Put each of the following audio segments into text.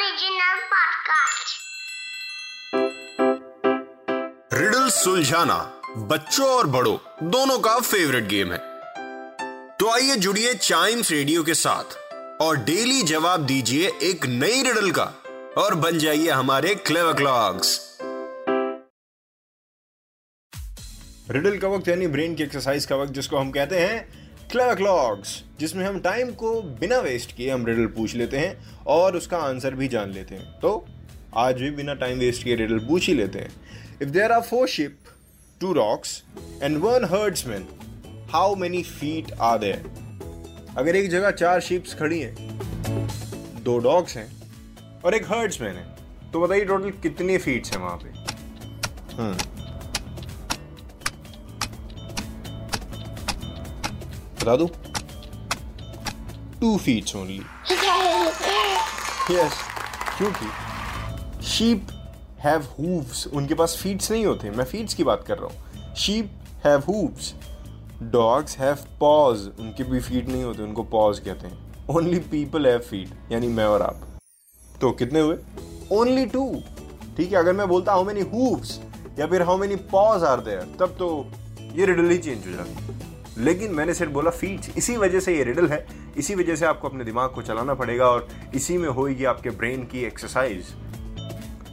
Original podcast. Riddle सुलझाना बच्चों और बड़ों, दोनों का फेवरेट गेम है तो आइए जुड़िए चाइम्स रेडियो के साथ और डेली जवाब दीजिए एक नई रिडल का और बन जाइए हमारे क्लेवर क्लॉक्स रिडल का वक्त यानी ब्रेन की एक्सरसाइज का वक्त जिसको हम कहते हैं क्लेवर क्लॉक्स जिसमें हम टाइम को बिना वेस्ट किए हम रिडल पूछ लेते हैं और उसका आंसर भी जान लेते हैं। तो आज भी बिना टाइम वेस्ट किए रिडल पूछ ही लेते हैं। If there are four ship two rocks and one herdsman how many feet are there अगर एक जगह चार शिप्स खड़ी हैं, दो डॉग्स हैं और एक हर्ड्समैन है तो बताइए टोटल कितने फीट्स हैं वहाँ पे? हम्म बता दो? टू फीट्स ओनली यस क्योंकि शीप हैव हूव्स उनके पास फीट्स नहीं होते. मैं फीट्स की बात कर रहा हूँ. Sheep have hooves dogs have paws उनके भी फीट नहीं होते. उनको पॉज कहते हैं. ओनली पीपल हैव फीट यानी मैं और आप. तो कितने हुए? ओनली टू ठीक है, अगर मैं बोलता हाउ मेनी हूव्स या फिर how many paws are there तब तो ये रिडली चेंज हो जाती लेकिन मैंने सिर्फ़ बोला फीट इसी वजह से ये रिडल है। इसी वजह से आपको अपने दिमाग को चलाना पड़ेगा और इसी में होगी आपके ब्रेन की एक्सरसाइज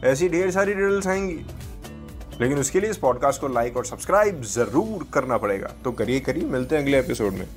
ऐसी ढेर सारी रिडल्स आएँगी। लेकिन उसके लिए इस पॉडकास्ट को लाइक और सब्सक्राइब ज़रूर करना पड़ेगा। तो करिए करिए, मिलते हैं अगले एपिसोड में।